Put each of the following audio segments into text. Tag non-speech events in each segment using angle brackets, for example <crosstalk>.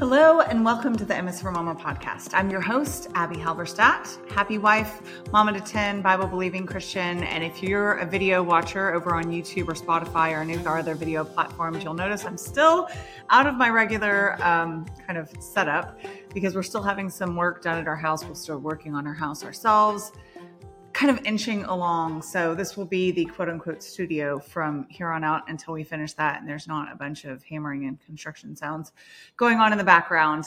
Hello, and welcome to the M Is for Mama podcast. I'm your host, Abby Halberstadt, happy wife, mama to 10, Bible believing Christian. And if you're a video watcher over on YouTube or Spotify or any of our other video platforms, you'll notice I'm still out of my regular um, kind of setup because we're still having some work done at our house. We're still working on our house ourselves kind of inching along. So this will be the quote unquote studio from here on out until we finish that. And there's not a bunch of hammering and construction sounds going on in the background.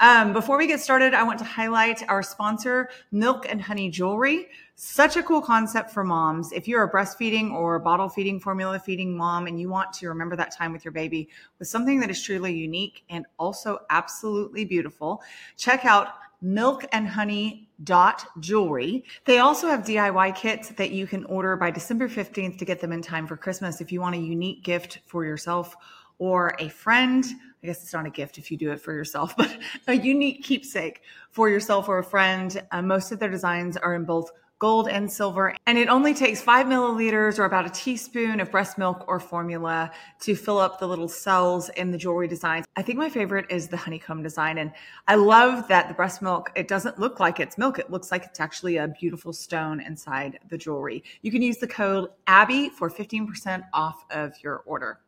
Um, before we get started, I want to highlight our sponsor, Milk and Honey Jewelry. Such a cool concept for moms. If you're a breastfeeding or bottle feeding, formula feeding mom, and you want to remember that time with your baby with something that is truly unique and also absolutely beautiful, check out milk and honey dot jewelry. They also have DIY kits that you can order by December 15th to get them in time for Christmas if you want a unique gift for yourself or a friend. I guess it's not a gift if you do it for yourself, <laughs> but a unique keepsake for yourself or a friend. Uh, most of their designs are in both gold and silver. And it only takes five milliliters or about a teaspoon of breast milk or formula to fill up the little cells in the jewelry designs. I think my favorite is the honeycomb design. And I love that the breast milk, it doesn't look like it's milk. It looks like it's actually a beautiful stone inside the jewelry. You can use the code ABBY for 15% off of your order.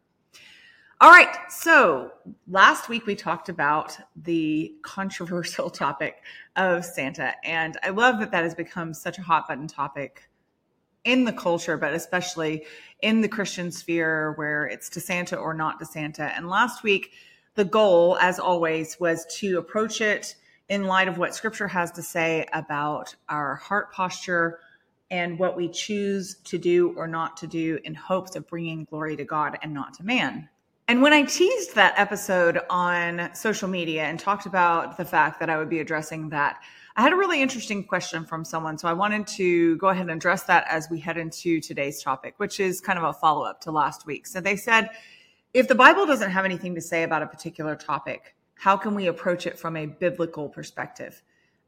All right. So last week we talked about the controversial <laughs> topic of Santa. And I love that that has become such a hot button topic in the culture, but especially in the Christian sphere where it's to Santa or not to Santa. And last week, the goal, as always, was to approach it in light of what scripture has to say about our heart posture and what we choose to do or not to do in hopes of bringing glory to God and not to man. And when I teased that episode on social media and talked about the fact that I would be addressing that, I had a really interesting question from someone. So I wanted to go ahead and address that as we head into today's topic, which is kind of a follow up to last week. So they said, if the Bible doesn't have anything to say about a particular topic, how can we approach it from a biblical perspective?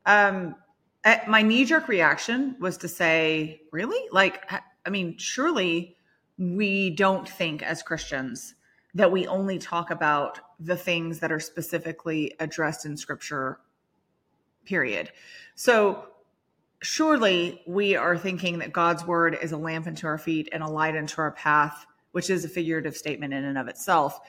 Um, eh, my knee jerk reaction was to say, really? Like, I mean, surely we don't think as Christians that we only talk about the things that are specifically addressed in scripture, period. So, surely we are thinking that God's word is a lamp unto our feet and a light unto our path, which is a figurative statement in and of itself,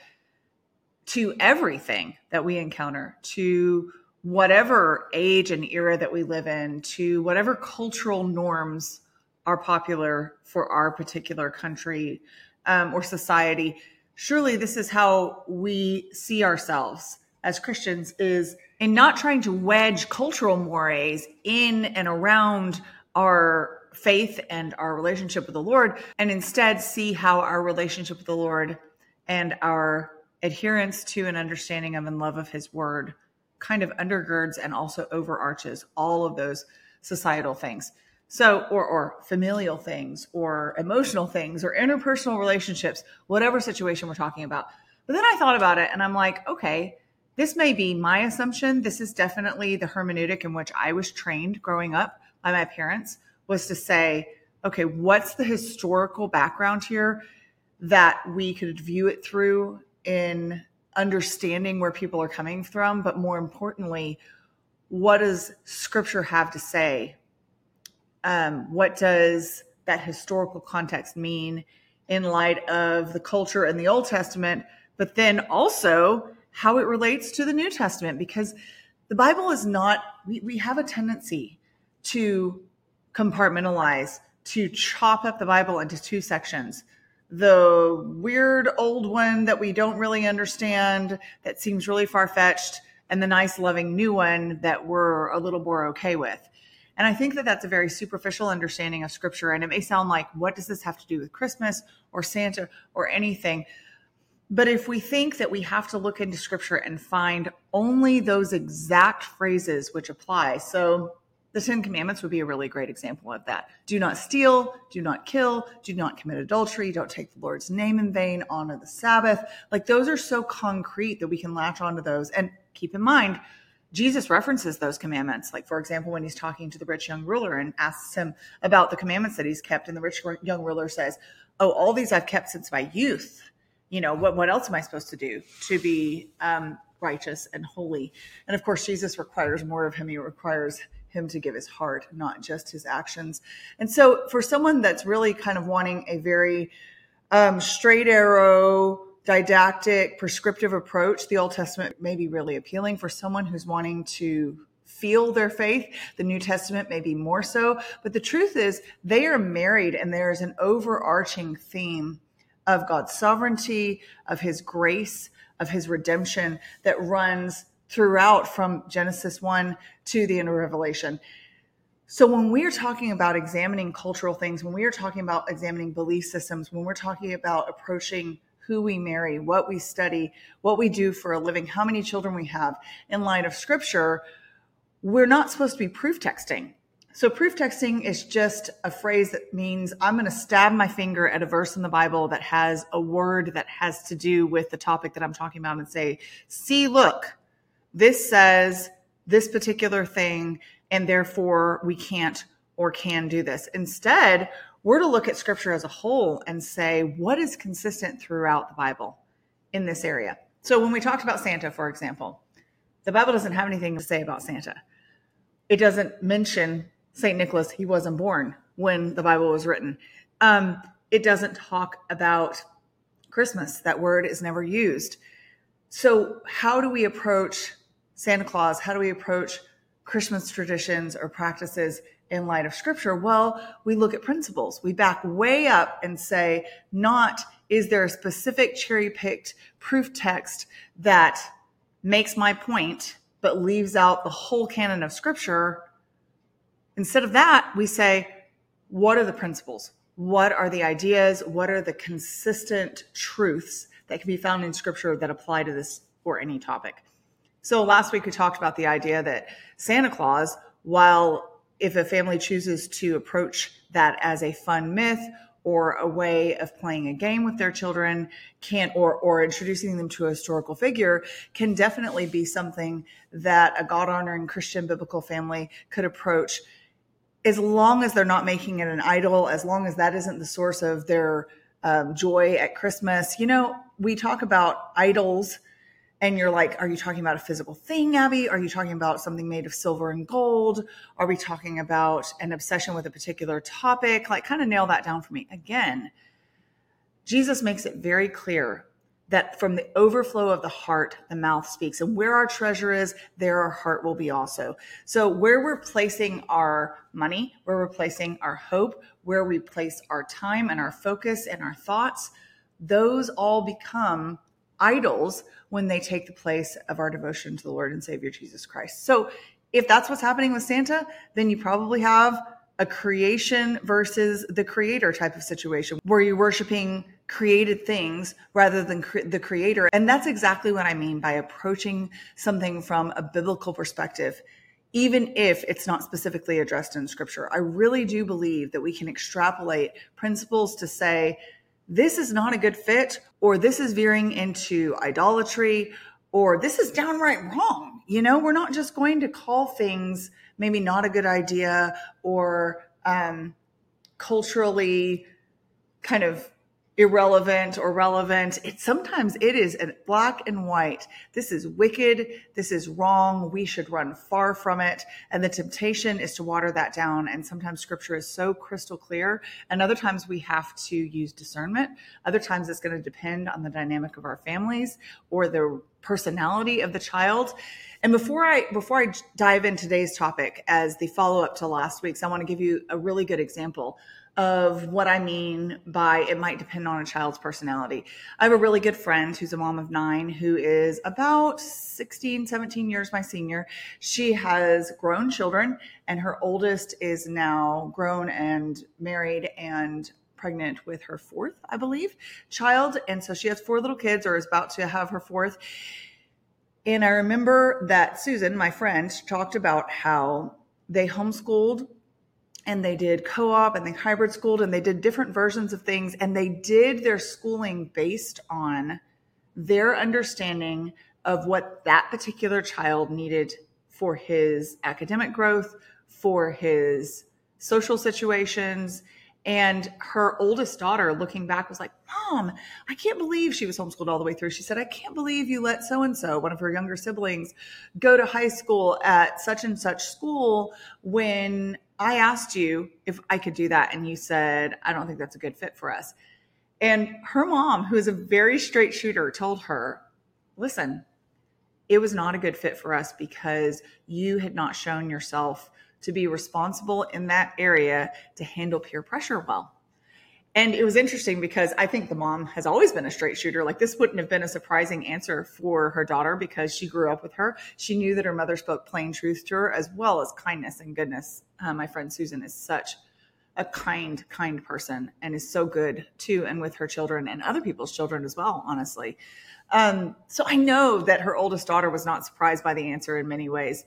to everything that we encounter, to whatever age and era that we live in, to whatever cultural norms are popular for our particular country um, or society surely this is how we see ourselves as Christians is in not trying to wedge cultural mores in and around our faith and our relationship with the Lord, and instead see how our relationship with the Lord and our adherence to an understanding of and love of His Word kind of undergirds and also overarches all of those societal things. So, or, or familial things or emotional things or interpersonal relationships, whatever situation we're talking about. But then I thought about it and I'm like, okay, this may be my assumption. This is definitely the hermeneutic in which I was trained growing up by my parents was to say, okay, what's the historical background here that we could view it through in understanding where people are coming from? But more importantly, what does scripture have to say um, what does that historical context mean in light of the culture in the Old Testament, but then also how it relates to the New Testament, because the Bible is not, we, we have a tendency to compartmentalize, to chop up the Bible into two sections. The weird old one that we don't really understand, that seems really far fetched, and the nice, loving new one that we're a little more okay with. And I think that that's a very superficial understanding of scripture. And it may sound like, what does this have to do with Christmas or Santa or anything? But if we think that we have to look into scripture and find only those exact phrases which apply, so the Ten Commandments would be a really great example of that. Do not steal, do not kill, do not commit adultery, don't take the Lord's name in vain, honor the Sabbath. Like those are so concrete that we can latch onto those. And keep in mind, Jesus references those commandments. Like, for example, when he's talking to the rich young ruler and asks him about the commandments that he's kept, and the rich young ruler says, Oh, all these I've kept since my youth. You know, what, what else am I supposed to do to be um, righteous and holy. And of course, Jesus requires more of him. He requires him to give his heart, not just his actions. And so, for someone that's really kind of wanting a very um, straight arrow, didactic, prescriptive approach, the Old Testament may be really appealing. For someone who's wanting to feel their faith, the New Testament may be more so. But the truth is, they are married, and there is an overarching theme of God's sovereignty, of his grace, of his redemption that runs throughout from Genesis 1 to the end of Revelation. So when we are talking about examining cultural things, when we are talking about examining belief systems, when we're talking about approaching who we marry, what we study, what we do for a living, how many children we have in light of scripture, we're not supposed to be proof texting. So proof texting is just a phrase that means I'm going to stab my finger at a verse in the Bible that has a word that has to do with the topic that I'm talking about and say, see, look, this says this particular thing, and therefore we can't or can do this. Instead, we're to look at scripture as a whole and say, what is consistent throughout the Bible in this area? So when we talked about Santa, for example, the Bible doesn't have anything to say about Santa. It doesn't mention St. Nicholas, he wasn't born when the Bible was written. Um, it doesn't talk about Christmas. That word is never used. So, how do we approach Santa Claus? How do we approach Christmas traditions or practices in light of scripture? Well, we look at principles. We back way up and say, not is there a specific cherry picked proof text that makes my point, but leaves out the whole canon of scripture Instead of that, we say, what are the principles? What are the ideas? What are the consistent truths that can be found in scripture that apply to this or any topic? So last week we talked about the idea that Santa Claus, while if a family chooses to approach that as a fun myth or a way of playing a game with their children can or or introducing them to a historical figure can definitely be something that a god honoring christian biblical family could approach as long as they're not making it an idol, as long as that isn't the source of their um, joy at Christmas. You know, we talk about idols, and you're like, are you talking about a physical thing, Abby? Are you talking about something made of silver and gold? Are we talking about an obsession with a particular topic? Like, kind of nail that down for me. Again, Jesus makes it very clear that from the overflow of the heart, the mouth speaks. And where our treasure is, there our heart will be also. So where we're placing our money, where we're placing our hope, where we place our time and our focus and our thoughts, those all become idols when they take the place of our devotion to the Lord and Savior Jesus Christ. So if that's what's happening with Santa, then you probably have a creation versus the creator type of situation where you're worshiping created things rather than cre- the creator. And that's exactly what I mean by approaching something from a biblical perspective, even if it's not specifically addressed in scripture. I really do believe that we can extrapolate principles to say, this is not a good fit, or this is veering into idolatry, or this is downright wrong. You know, we're not just going to call things maybe not a good idea or um, culturally kind of irrelevant or relevant. It sometimes it is black and white. This is wicked. This is wrong. We should run far from it. And the temptation is to water that down. And sometimes scripture is so crystal clear. And other times we have to use discernment. Other times it's going to depend on the dynamic of our families or the personality of the child. And before I before I dive into today's topic as the follow up to last week's, I want to give you a really good example of what I mean by it might depend on a child's personality. I have a really good friend who's a mom of nine who is about 16, 17 years my senior. She has grown children, and her oldest is now grown and married and pregnant with her fourth, I believe, child. And so she has four little kids or is about to have her fourth. And I remember that Susan, my friend, talked about how they homeschooled and they did co-op and they hybrid schooled and they did different versions of things and they did their schooling based on their understanding of what that particular child needed for his academic growth for his social situations And her oldest daughter, looking back, was like, Mom, I can't believe she was homeschooled all the way through. She said, I can't believe you let so and so, one of her younger siblings, go to high school at such and such school when I asked you if I could do that. And you said, I don't think that's a good fit for us. And her mom, who is a very straight shooter, told her, Listen, it was not a good fit for us because you had not shown yourself to be responsible in that area to handle peer pressure well. And it was interesting because I think the mom has always been a straight shooter. Like this wouldn't have been a surprising answer for her daughter because she grew up with her. She knew that her mother spoke plain truth to her as well as kindness and goodness. Uh, my friend Susan is such a kind, kind person and is so good to and with her children and other people's children as well, honestly. Um, so I know that her oldest daughter was not surprised by the answer in many ways.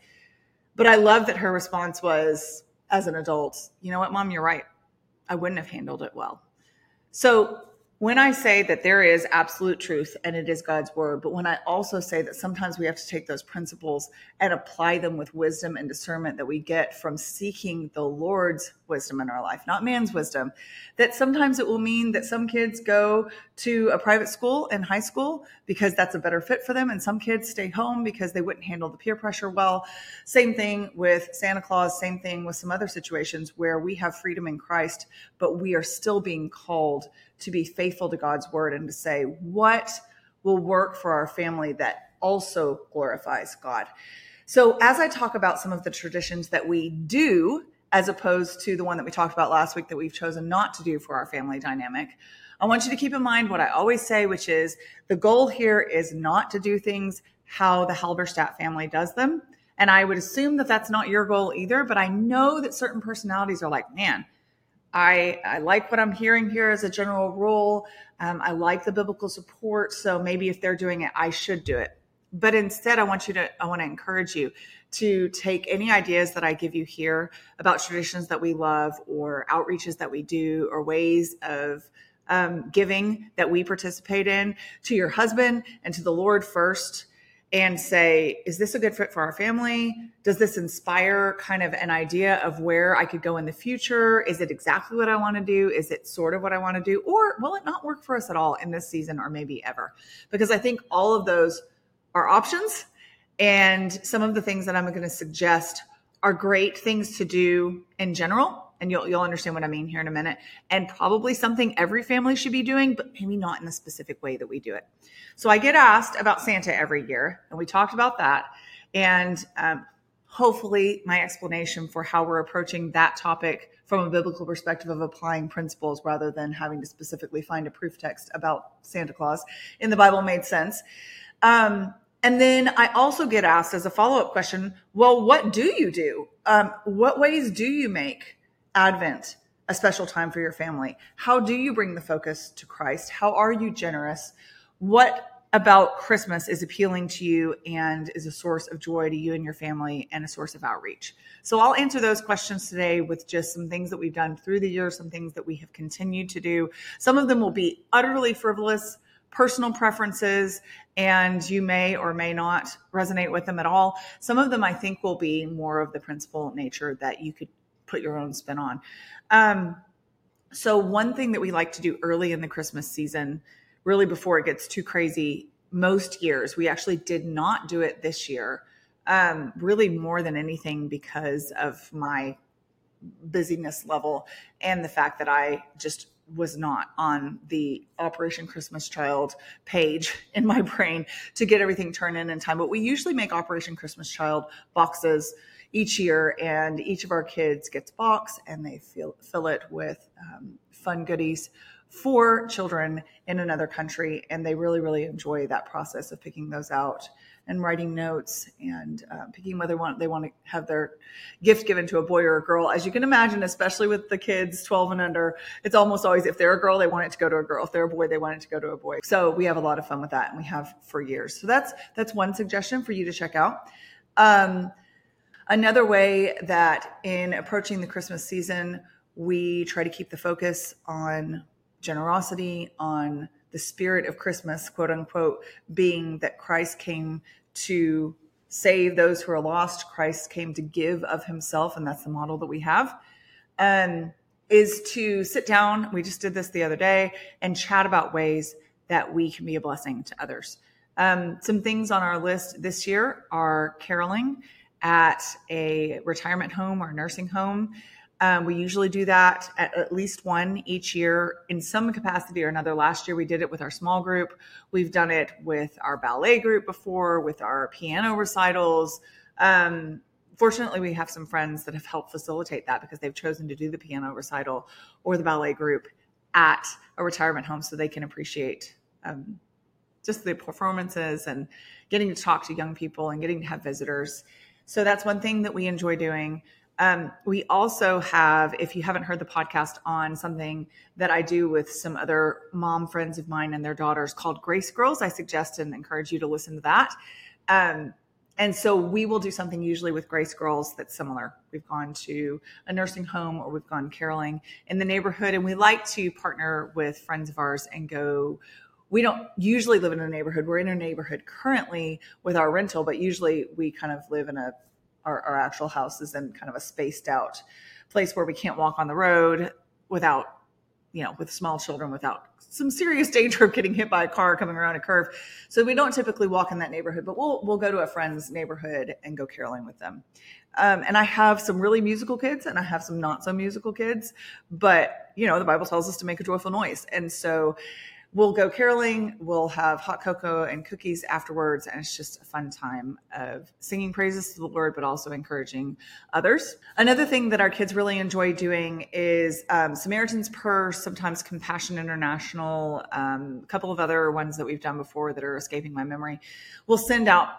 But I love that her response was, as an adult, you know what, mom, you're right. I wouldn't have handled it well. So when I say that there is absolute truth and it is God's word, but when I also say that sometimes we have to take those principles and apply them with wisdom and discernment that we get from seeking the Lord's wisdom in our life, not man's wisdom, that sometimes it will mean that some kids go to a private school in high school because that's a better fit for them. And some kids stay home because they wouldn't handle the peer pressure well. Same thing with Santa Claus, same thing with some other situations where we have freedom in Christ, but we are still being called to be faithful to God's word and to say what will work for our family that also glorifies God. So, as I talk about some of the traditions that we do, as opposed to the one that we talked about last week that we've chosen not to do for our family dynamic, I want you to keep in mind what I always say, which is the goal here is not to do things how the Halberstadt family does them. And I would assume that that's not your goal either, but I know that certain personalities are like, man, I, I like what I'm hearing here as a general rule. Um, I like the biblical support. So maybe if they're doing it, I should do it. But instead, I want you to, I want to encourage you to take any ideas that I give you here about traditions that we love or outreaches that we do or ways of um, giving that we participate in to your husband and to the Lord first and say, is this a good fit for our family? Does this inspire kind of an idea of where I could go in the future? Is it exactly what I want to do? Is it sort of what I want to do? Or will it not work for us at all in this season or maybe ever? Because I think all of those are options. And some of the things that I'm going to suggest are great things to do in general. And you'll, you'll understand what I mean here in a minute. And probably something every family should be doing, but maybe not in the specific way that we do it. So I get asked about Santa every year, and we talked about that. And um, hopefully, my explanation for how we're approaching that topic from a biblical perspective of applying principles rather than having to specifically find a proof text about Santa Claus in the Bible made sense. Um, and then I also get asked as a follow up question well, what do you do? Um, what ways do you make Advent a special time for your family? How do you bring the focus to Christ? How are you generous? what about Christmas is appealing to you and is a source of joy to you and your family and a source of outreach? So I'll answer those questions today with just some things that we've done through the year, some things that we have continued to do. Some of them will be utterly frivolous, personal preferences, and you may or may not resonate with them at all. Some of them I think will be more of the principle nature that you could put your own spin on. Um, so, one thing that we like to do early in the Christmas season really before it gets too crazy most years. We actually did not do it this year, um, really more than anything because of my busyness level and the fact that I just was not on the Operation Christmas Child page <laughs> in my brain to get everything turned in in time. But we usually make Operation Christmas Child boxes each year, and each of our kids gets a box and they fill, fill it with um, fun goodies for children in another country and they really really enjoy that process of picking those out and writing notes and uh, picking whether want, they want to have their gift given to a boy or a girl. As you can imagine especially with the kids 12 and under it's almost always if they're a girl they want it to go to a girl. If they're a boy they want it to go to a boy. So we have a lot of fun with that and we have for years. So that's that's one suggestion for you to check out. Um, another way that in approaching the christmas season we try to keep the focus on generosity, on the spirit of Christmas, quote unquote, being that Christ came to save those who are lost. Christ came to give of himself, and that's the model that we have. Um, is to sit down. We just did this the other day and chat about ways that we can be a blessing to others. Um, some things on our list this year are caroling at a retirement home or nursing home. Um, we usually do that at at least one each year in some capacity or another. Last year we did it with our small group. We've done it with our ballet group before, with our piano recitals. Um, fortunately, we have some friends that have helped facilitate that because they've chosen to do the piano recital or the ballet group at a retirement home so they can appreciate um, just the performances and getting to talk to young people and getting to have visitors. So that's one thing that we enjoy doing. Um, we also have, if you haven't heard the podcast on something that I do with some other mom friends of mine and their daughters called Grace Girls, I suggest and encourage you to listen to that. Um, and so we will do something usually with Grace Girls that's similar. We've gone to a nursing home or we've gone caroling in the neighborhood, and we like to partner with friends of ours and go we don't usually live in a neighborhood. We're in a neighborhood currently with our rental, but usually we kind of live in a our, our actual house is in kind of a spaced out place where we can't walk on the road without you know with small children without some serious danger of getting hit by a car coming around a curve. So we don't typically walk in that neighborhood but we'll we'll go to a friend's neighborhood and go caroling with them. Um, and i have some really musical kids and i have some not so musical kids but you know the bible tells us to make a joyful noise. And so we'll go caroling. We'll have hot cocoa and cookies afterwards. And it's just a fun time of singing praises to the Lord, but also encouraging others. Another thing that our kids really enjoy doing is um, Samaritan's Purse, sometimes Compassion International, um, a couple of other ones that we've done before that are escaping my memory. We'll send out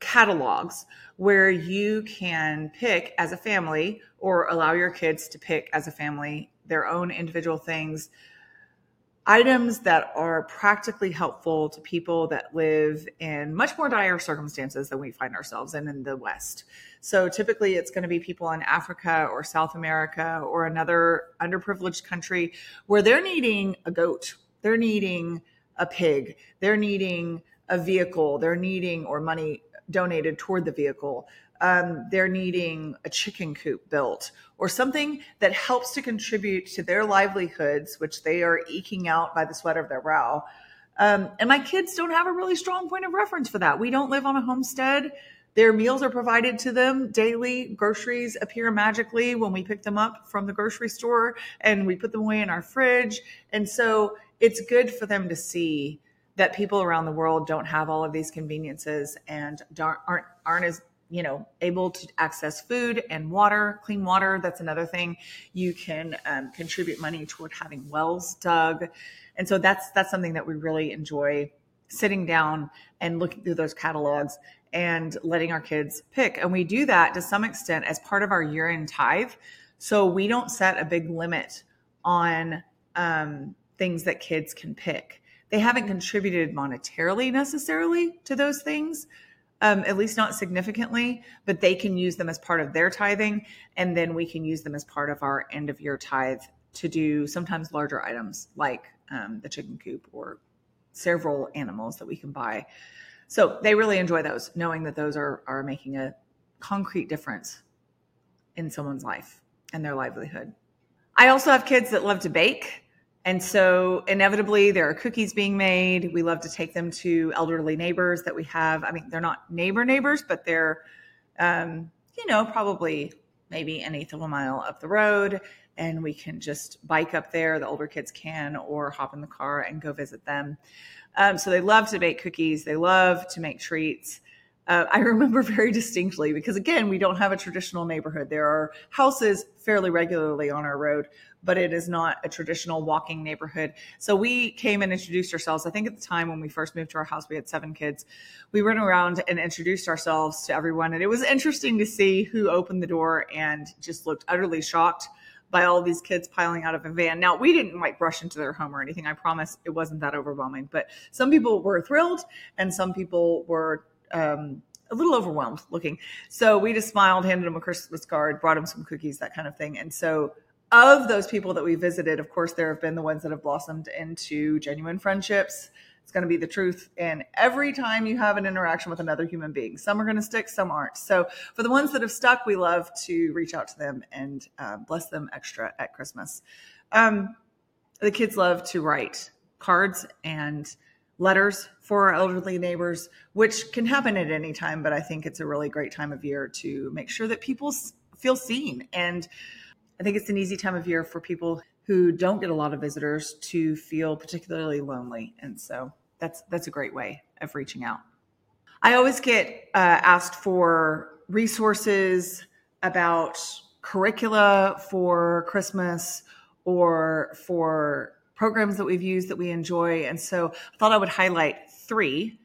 catalogs where you can pick as a family or allow your kids to pick as a family their own individual things items that are practically helpful to people that live in much more dire circumstances than we find ourselves in in the West. So typically it's going to be people in Africa or South America or another underprivileged country where they're needing a goat, they're needing a pig, they're needing a vehicle, they're needing or money donated toward the vehicle um, they're needing a chicken coop built or something that helps to contribute to their livelihoods, which they are eking out by the sweat of their brow. Um, and my kids don't have a really strong point of reference for that. We don't live on a homestead. Their meals are provided to them daily. Groceries appear magically when we pick them up from the grocery store and we put them away in our fridge. And so it's good for them to see that people around the world don't have all of these conveniences and aren't aren't as you know able to access food and water clean water that's another thing. You can um, contribute money toward having wells dug. And so that's that's something that we really enjoy sitting down and looking through those catalogs and letting our kids pick. And we do that to some extent as part of our year-end tithe. So we don't set a big limit on um, things that kids can pick. They haven't contributed monetarily necessarily to those things um, at least not significantly, but they can use them as part of their tithing. And then we can use them as part of our end of year tithe to do sometimes larger items like um, the chicken coop or several animals that we can buy. So they really enjoy those, knowing that those are, are making a concrete difference in someone's life and their livelihood. I also have kids that love to bake. And so inevitably there are cookies being made. We love to take them to elderly neighbors that we have. I mean, they're not neighbor neighbors, but they're, um, you know, probably maybe an eighth of a mile up the road. And we can just bike up there. The older kids can, or hop in the car and go visit them. Um, so they love to bake cookies. They love to make treats. Uh, I <laughs> remember very distinctly because, again, we don't have a traditional neighborhood. There are houses fairly regularly on our road, but it is not a traditional walking neighborhood. So we came and introduced ourselves. I think at the time when we first moved to our house, we had seven kids. We went around and introduced ourselves to everyone. And it was interesting to see who opened the door and just looked utterly shocked by all these kids piling out of a van. Now, we didn't like rush into their home or anything. I promise it wasn't that overwhelming, but some people were thrilled and some people were um, a little overwhelmed looking. So we just smiled, handed them a Christmas card, brought them some cookies, that kind of thing. And so of those people that we visited, of course, there have been the ones that have blossomed into genuine friendships It's going to be the truth. And every time you have an interaction with another human being, some are going to stick, some aren't. So for the ones that have stuck, we love to reach out to them and uh, bless them extra at Christmas. Um, the kids love to write cards and letters for our elderly neighbors, which can happen at any time. But I think it's a really great time of year to make sure that people feel seen. And I think it's an easy time of year for people who don't get a lot of visitors to feel particularly lonely. And so that's that's a great way of reaching out. I always get uh, asked for resources about curricula for Christmas or for programs that we've used that we enjoy. And so I thought I would highlight three.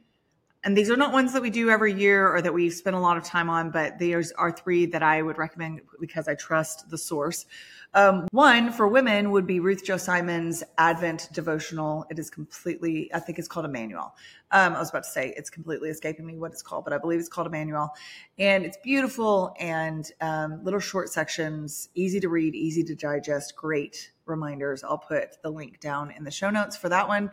And these are not ones that we do every year or that we spend a lot of time on, but these are three that I would recommend because I trust the source. Um, one for women would be Ruth Chou Simons' Advent devotional. It is completely, I think it's called Emmanuel. Um, I was about to say it's completely escaping me what it's called, but I believe it's called Emmanuel. And it's beautiful and um, little short sections, easy to read, easy to digest, great reminders. I'll put the link down in the show notes for that one.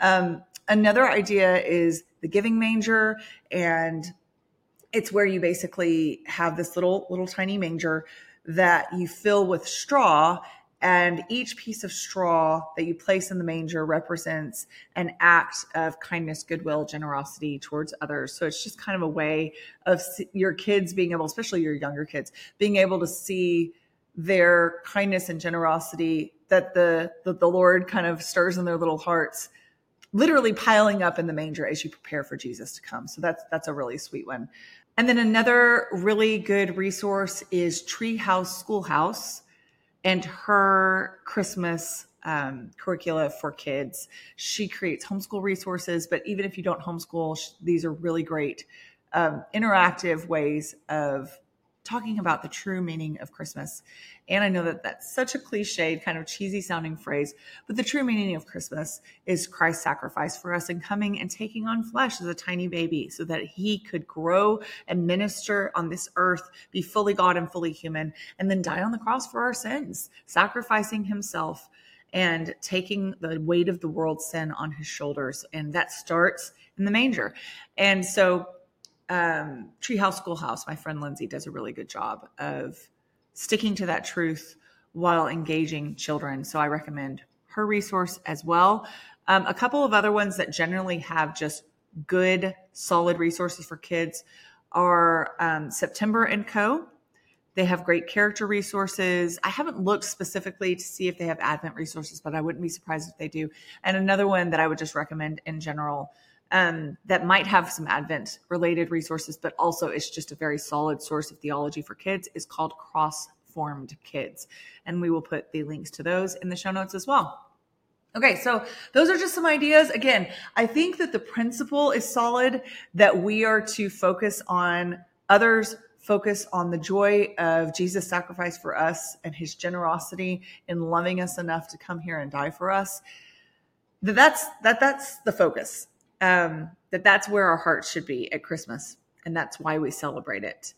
Um, another idea is the giving manger and it's where you basically have this little little tiny manger that you fill with straw and each piece of straw that you place in the manger represents an act of kindness, goodwill, generosity towards others. So it's just kind of a way of your kids being able, especially your younger kids, being able to see their kindness and generosity that the, that the Lord kind of stirs in their little hearts, literally piling up in the manger as you prepare for Jesus to come. So that's that's a really sweet one. And then another really good resource is Treehouse Schoolhouse and her Christmas um, curricula for kids. She creates homeschool resources, but even if you don't homeschool, these are really great um, interactive ways of talking about the true meaning of Christmas. And I know that that's such a cliched, kind of cheesy sounding phrase, but the true meaning of Christmas is Christ's sacrifice for us and coming and taking on flesh as a tiny baby so that he could grow and minister on this earth, be fully God and fully human, and then die on the cross for our sins, sacrificing himself and taking the weight of the world's sin on his shoulders. And that starts in the manger. And so um, Treehouse Schoolhouse, my friend Lindsay does a really good job of sticking to that truth while engaging children. So I recommend her resource as well. Um, a couple of other ones that generally have just good, solid resources for kids are um, September and Co. They have great character resources. I haven't looked specifically to see if they have Advent resources, but I wouldn't be surprised if they do. And another one that I would just recommend in general um, that might have some Advent related resources, but also it's just a very solid source of theology for kids is called Cross Formed Kids. And we will put the links to those in the show notes as well. Okay, so those are just some ideas. Again, I think that the principle is solid that we are to focus on others, focus on the joy of Jesus' sacrifice for us and his generosity in loving us enough to come here and die for us. That's that that's the focus um, that that's where our hearts should be at Christmas. And that's why we celebrate it.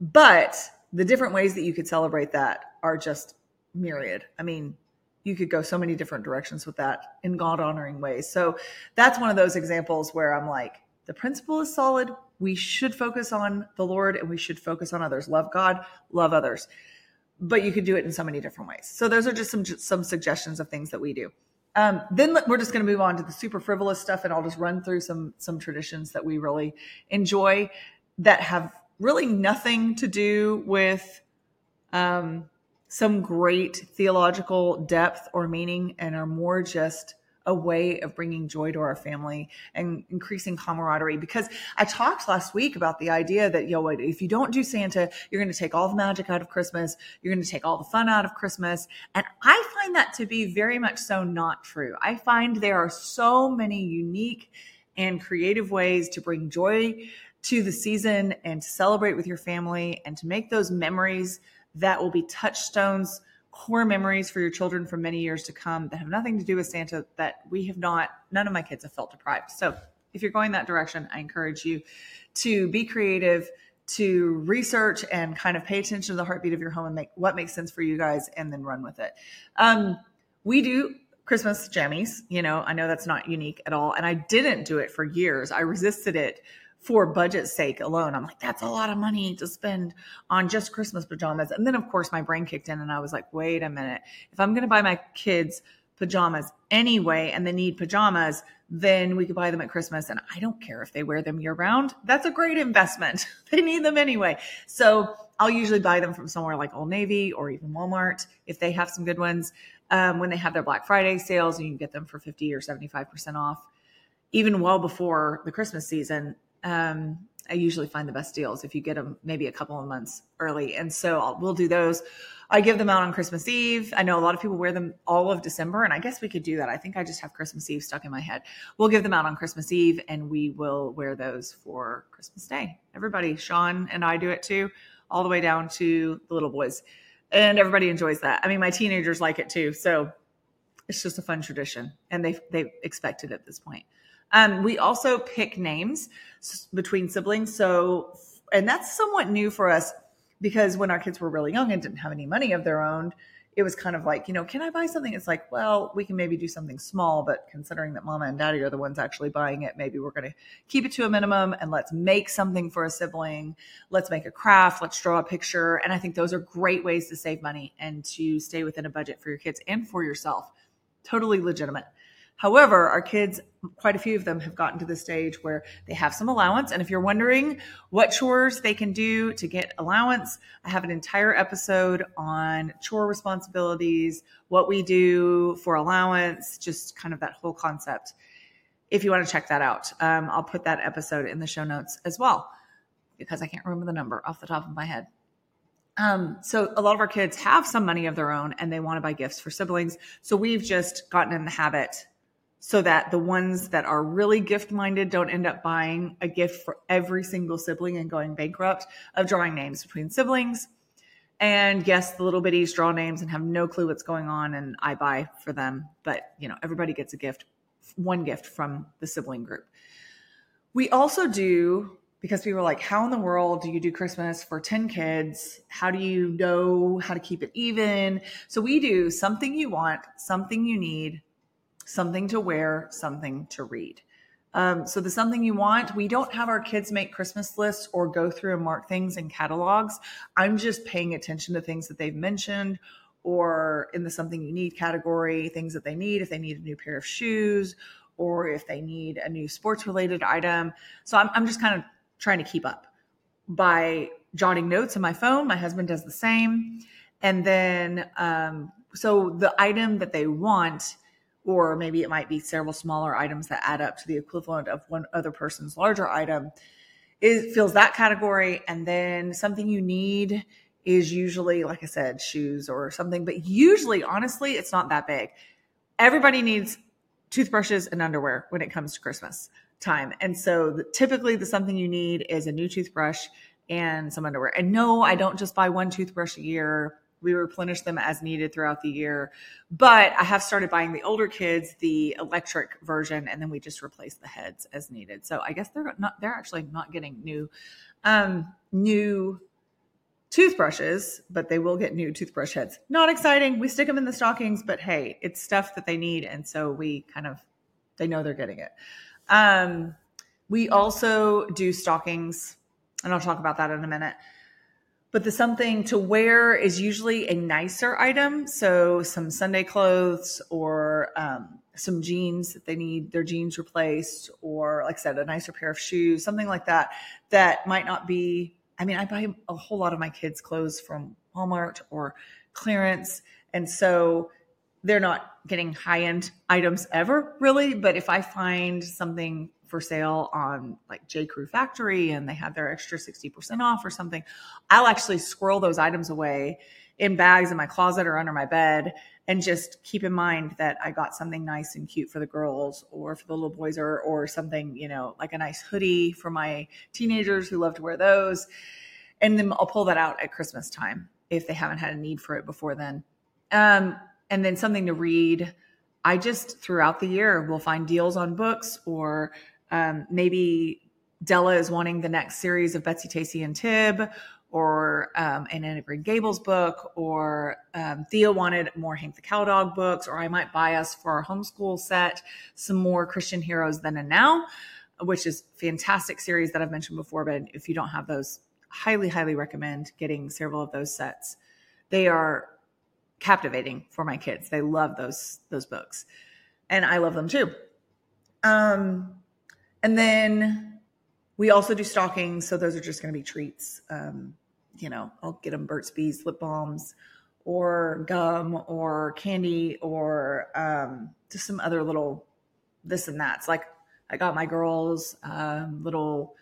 But the different ways that you could celebrate that are just myriad. I mean, you could go so many different directions with that in God honoring ways. So that's one of those examples where I'm like, the principle is solid. We should focus on the Lord and we should focus on others. Love God, love others. But you could do it in so many different ways. So those are just some some suggestions of things that we do. Um, then we're just going to move on to the super frivolous stuff, and I'll just run through some some traditions that we really enjoy that have really nothing to do with um, some great theological depth or meaning, and are more just a way of bringing joy to our family and increasing camaraderie. Because I talked last week about the idea that, yo, know, if you don't do Santa, you're going to take all the magic out of Christmas. You're going to take all the fun out of Christmas. And I find that to be very much so not true. I find there are so many unique and creative ways to bring joy to the season and to celebrate with your family and to make those memories that will be touchstones core memories for your children for many years to come that have nothing to do with Santa that we have not, none of my kids have felt deprived. So if you're going that direction, I encourage you to be creative, to research and kind of pay attention to the heartbeat of your home and make what makes sense for you guys and then run with it. Um, we do Christmas jammies. You know, I know that's not unique at all. And I didn't do it for years. I resisted it for budget sake alone. I'm like, that's a lot of money to spend on just Christmas pajamas. And then, of course, my brain kicked in and I was like, wait a minute. If I'm going to buy my kids pajamas anyway and they need pajamas, then we could buy them at Christmas. And I don't care if they wear them year round. That's a great investment. <laughs> they need them anyway. So I'll usually buy them from somewhere like Old Navy or even Walmart if they have some good ones. Um, when they have their Black Friday sales, and you can get them for 50 or 75% off. Even well before the Christmas season, um, I usually find the best deals if you get them maybe a couple of months early. And so I'll, we'll do those. I give them out on Christmas Eve. I know a lot of people wear them all of December, and I guess we could do that. I think I just have Christmas Eve stuck in my head. We'll give them out on Christmas Eve, and we will wear those for Christmas Day. Everybody, Sean and I do it too, all the way down to the little boys. And everybody enjoys that. I mean, my teenagers like it too. So it's just a fun tradition, and they they expect it at this point. Um, we also pick names between siblings. So, and that's somewhat new for us because when our kids were really young and didn't have any money of their own, it was kind of like, you know, can I buy something? It's like, well, we can maybe do something small, but considering that mama and daddy are the ones actually buying it, maybe we're going to keep it to a minimum and let's make something for a sibling. Let's make a craft. Let's draw a picture. And I think those are great ways to save money and to stay within a budget for your kids and for yourself. Totally legitimate. However, our kids, quite a few of them have gotten to the stage where they have some allowance. And if you're wondering what chores they can do to get allowance, I have an entire episode on chore responsibilities, what we do for allowance, just kind of that whole concept. If you want to check that out, um, I'll put that episode in the show notes as well because I can't remember the number off the top of my head. Um, so a lot of our kids have some money of their own and they want to buy gifts for siblings. So we've just gotten in the habit so that the ones that are really gift minded don't end up buying a gift for every single sibling and going bankrupt of drawing names between siblings. And yes, the little bitties draw names and have no clue what's going on, and I buy for them. But you know, everybody gets a gift, one gift from the sibling group. We also do because people are like, how in the world do you do Christmas for 10 kids? How do you know how to keep it even? So we do something you want, something you need, something to wear, something to read. Um, so the something you want, we don't have our kids make Christmas lists or go through and mark things in catalogs. I'm just paying attention to things that they've mentioned or in the something you need category, things that they need, if they need a new pair of shoes or if they need a new sports related item. So I'm, I'm just kind of trying to keep up by jotting notes on my phone. My husband does the same. And then, um, so the item that they want, or maybe it might be several smaller items that add up to the equivalent of one other person's larger item. It fills that category and then something you need is usually like i said shoes or something but usually honestly it's not that big. Everybody needs toothbrushes and underwear when it comes to christmas time and so the, typically the something you need is a new toothbrush and some underwear. And no i don't just buy one toothbrush a year we replenish them as needed throughout the year. But I have started buying the older kids the electric version, and then we just replace the heads as needed. So I guess they're not they're actually not getting new um, new toothbrushes, but they will get new toothbrush heads. Not exciting. We stick them in the stockings, but hey, it's stuff that they need, and so we kind of they know they're getting it. Um, we also do stockings, and I'll talk about that in a minute but the something to wear is usually a nicer item. So some Sunday clothes or um, some jeans that they need their jeans replaced, or like I said, a nicer pair of shoes, something like that, that might not be. I mean, I buy a whole lot of my kids' clothes from Walmart or clearance. And so they're not getting high end items ever, really. But if I find something for sale on like J. Crew Factory and they have their extra 60% off or something, I'll actually squirrel those items away in bags in my closet or under my bed and just keep in mind that I got something nice and cute for the girls or for the little boys or or something, you know, like a nice hoodie for my teenagers who love to wear those. And then I'll pull that out at Christmas time if they haven't had a need for it before then. Um, and then something to read. I just throughout the year will find deals on books or um, maybe Della is wanting the next series of Betsy Tacy and Tib, or um, an Anne of Green Gables book, or um, Thea wanted more Hank the Cowdog books, or I might buy us for our homeschool set some more Christian Heroes Then and Now, which is fantastic series that I've mentioned before. But if you don't have those, highly, highly recommend getting several of those sets. They are captivating for my kids. They love those those books, and I love them too. Um, and then we also do stockings, so those are just going to be treats. Um, you know, I'll get them Burt's Bees lip balms or gum or candy or um, just some other little this and that's. Like I got my girls um, little,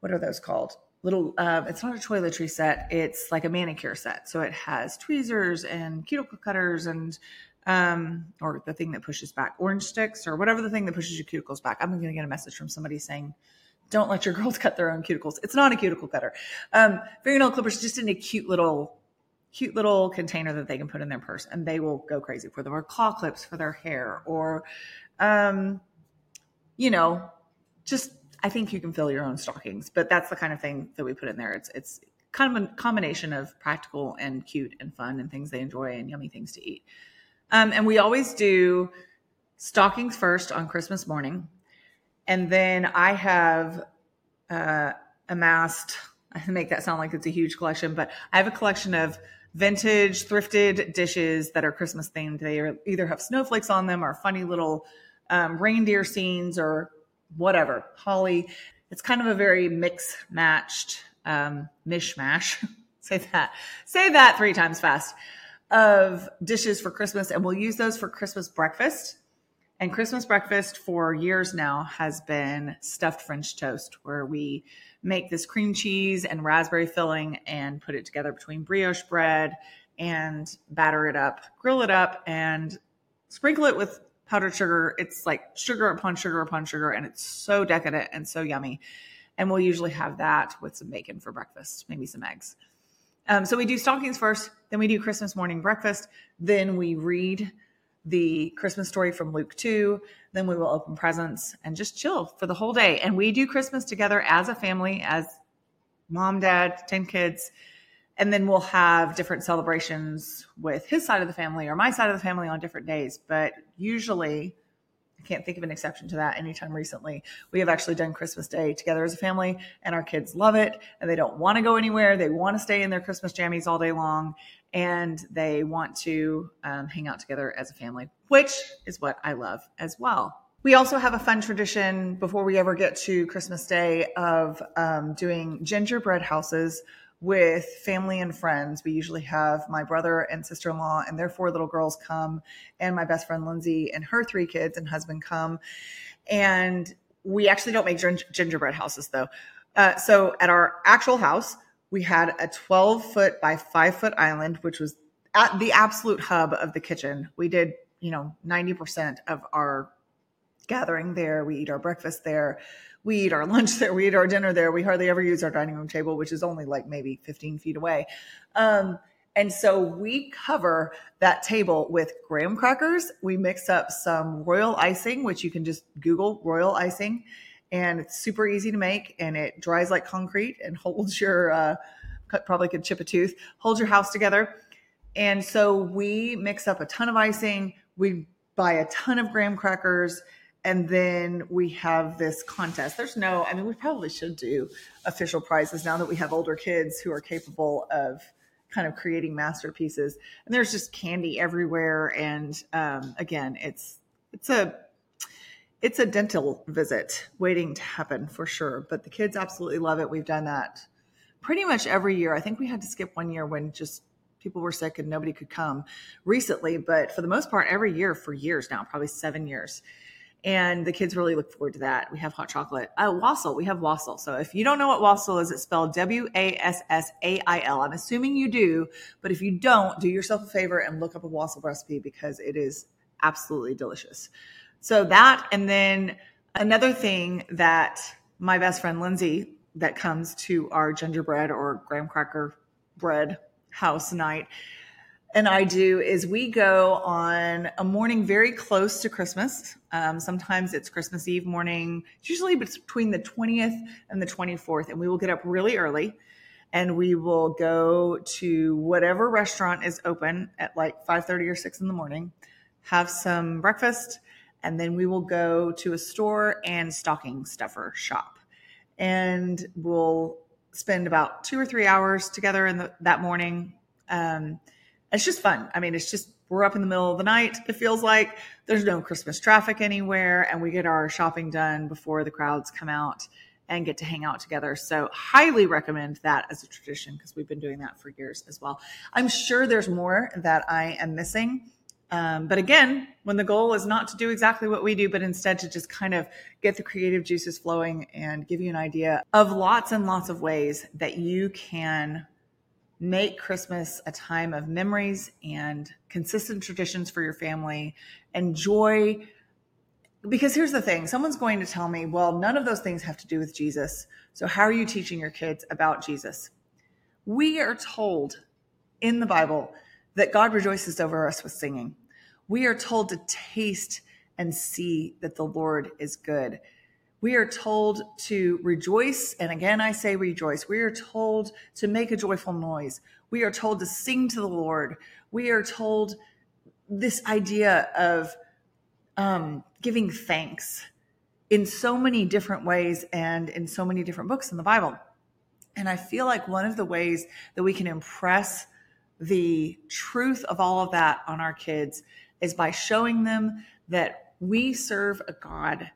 what are those called? Little, uh, it's not a toiletry set. It's like a manicure set. So it has tweezers and cuticle cutters and, um, or the thing that pushes back orange sticks or whatever the thing that pushes your cuticles back. I'm going to get a message from somebody saying, don't let your <laughs> girls cut their own cuticles. It's not a cuticle cutter. Um, fingernail clippers just in a cute little, cute little container that they can put in their purse and they will go crazy for them or claw clips for their hair or, um, you know, just I think you can fill your own stockings, but that's the kind of thing that we put in there. It's it's kind of a combination of practical and cute and fun and things they enjoy and yummy things to eat. Um, and we always do stockings first on Christmas morning. And then I have uh, amassed, <laughs> I make that sound like it's a huge collection, but I have a collection of vintage thrifted dishes that are Christmas themed. They either have snowflakes on them or funny little um, reindeer scenes or whatever, holly. It's kind of a very mix matched um, mishmash. <laughs> say that. Say that three times fast of dishes for Christmas, and we'll use those for Christmas breakfast. And Christmas breakfast for years now has been stuffed French toast, where we make this cream cheese and raspberry filling and put it together between brioche bread and batter it up, grill it up, and sprinkle it with powdered sugar. It's like sugar upon sugar upon sugar, and it's so decadent and so yummy. And we'll usually have that with some bacon for breakfast, maybe some eggs. Um, so we do stockings first, then we do Christmas morning breakfast, then we read the Christmas story from Luke 2, then we will open presents and just chill for the whole day. And we do Christmas together as a family, as mom, dad, 10 kids and then we'll have different celebrations with his side of the family or my side of the family on different days. But usually, I can't think of an exception to that anytime recently. We have actually done Christmas Day together as a family, and our kids love it. And they don't want to go anywhere. They want to stay in their Christmas jammies all day long, and they want to um, hang out together as a family, which is what I love as well. We also have a fun tradition before we ever get to Christmas Day of um, doing gingerbread houses with family and friends. We usually have my brother and sister in law and their four little girls come, and my best friend Lindsay and her three kids and husband come. And we actually don't make gingerbread houses though. Uh, so at our actual house, we had a 12 foot by five foot island, which was at the absolute hub of the kitchen. We did, you know, 90% of our gathering there. We eat our breakfast there we eat our <laughs> lunch there, we eat our dinner there. We hardly ever use our dining room table, which is only like maybe 15 feet away. Um, and so we cover that table with graham crackers. We mix up some royal icing, which you can just Google royal icing, and it's super easy to make and it dries like concrete and <laughs> holds your, uh, probably could chip a tooth, holds your house together. And so we mix up a ton of icing. We buy a ton of graham crackers and then we have this contest. There's no, I mean, we probably should do official prizes now that we have older kids who are capable of kind of creating masterpieces. And there's just candy everywhere. And um, again, it's it's a it's a dental visit waiting to happen for sure. But the kids absolutely love it. We've done that pretty much every year. I think we had to skip one year when just people were sick and nobody could come recently. But for the most part, every year for years now, probably seven years and the kids really look forward to that. We have hot chocolate. Uh, wassail. We have wassail. So if you don't know what wassail is, it's spelled W A S S A I L. I'm assuming you do, but if you don't, do yourself a favor and look up a wassail recipe because it is absolutely delicious. So that, and then another thing that my best friend Lindsay that comes to our gingerbread or graham cracker bread house night and I do is we go on a morning very close to Christmas. Um, sometimes it's Christmas Eve morning, it's usually between the 20th and the 24th, and we will get up really early and we will go to whatever restaurant is open at like 5:30 or 6 in the morning, have some breakfast, and then we will go to a store and stocking stuffer shop. And we'll spend about two or three hours together in the, that morning. Um, it's just fun. I mean, it's just we're up in the middle of the night. It feels like there's no Christmas traffic anywhere, and we get our shopping done before the crowds come out and get to hang out together. So, highly recommend that as a tradition because we've been doing that for years as well. I'm sure there's more that I am missing. Um, but again, when the goal is not to do exactly what we do, but instead to just kind of get the creative juices flowing and give you an idea of lots and lots of ways that you can make Christmas a time of memories and consistent traditions for your family. Enjoy because here's the thing someone's going to tell me, well, none of those things have to do with Jesus. So, how are you teaching your kids about Jesus? We are told in the Bible that God rejoices over us with singing. We are told to taste and see that the Lord is good. We are told to rejoice. And again, I say rejoice. We are told to make a joyful noise. We are told to sing to the Lord. We are told this idea of um, giving thanks in so many different ways and in so many different books in the Bible. And I feel like one of the ways that we can impress the truth of all of that on our kids is by showing them that we serve a God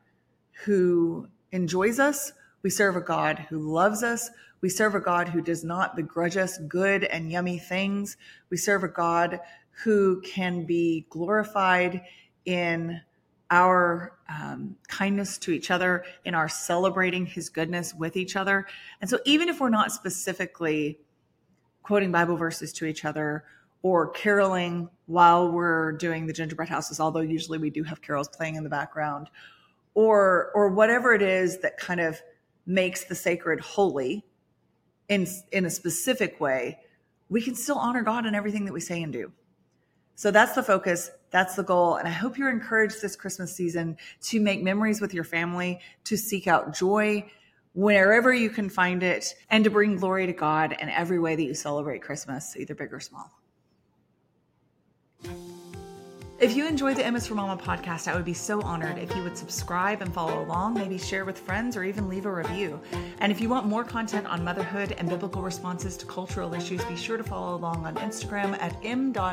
who enjoys us. We serve a God who loves us. We serve a God who does not begrudge us good and yummy things. We serve a God who can be glorified in our um, kindness to each other, in our celebrating his goodness with each other. And so, even if we're not specifically quoting Bible verses to each other or caroling while we're doing the gingerbread houses, although usually we do have carols playing in the background, or or whatever it is that kind of makes the sacred holy in in a specific way, we can still honor God in everything that we say and do. So that's the focus. That's the goal. And I hope you're encouraged this Christmas season to make memories with your family, to seek out joy wherever you can find it, and to bring glory to God in every way that you celebrate Christmas, either big or small. If you enjoy the M is for Mama podcast, I would be so honored if you would subscribe and follow along, maybe share with friends, or even leave a review. And if you want more content on motherhood and biblical responses to cultural issues, be sure to follow along on Instagram at m.is.for.mama.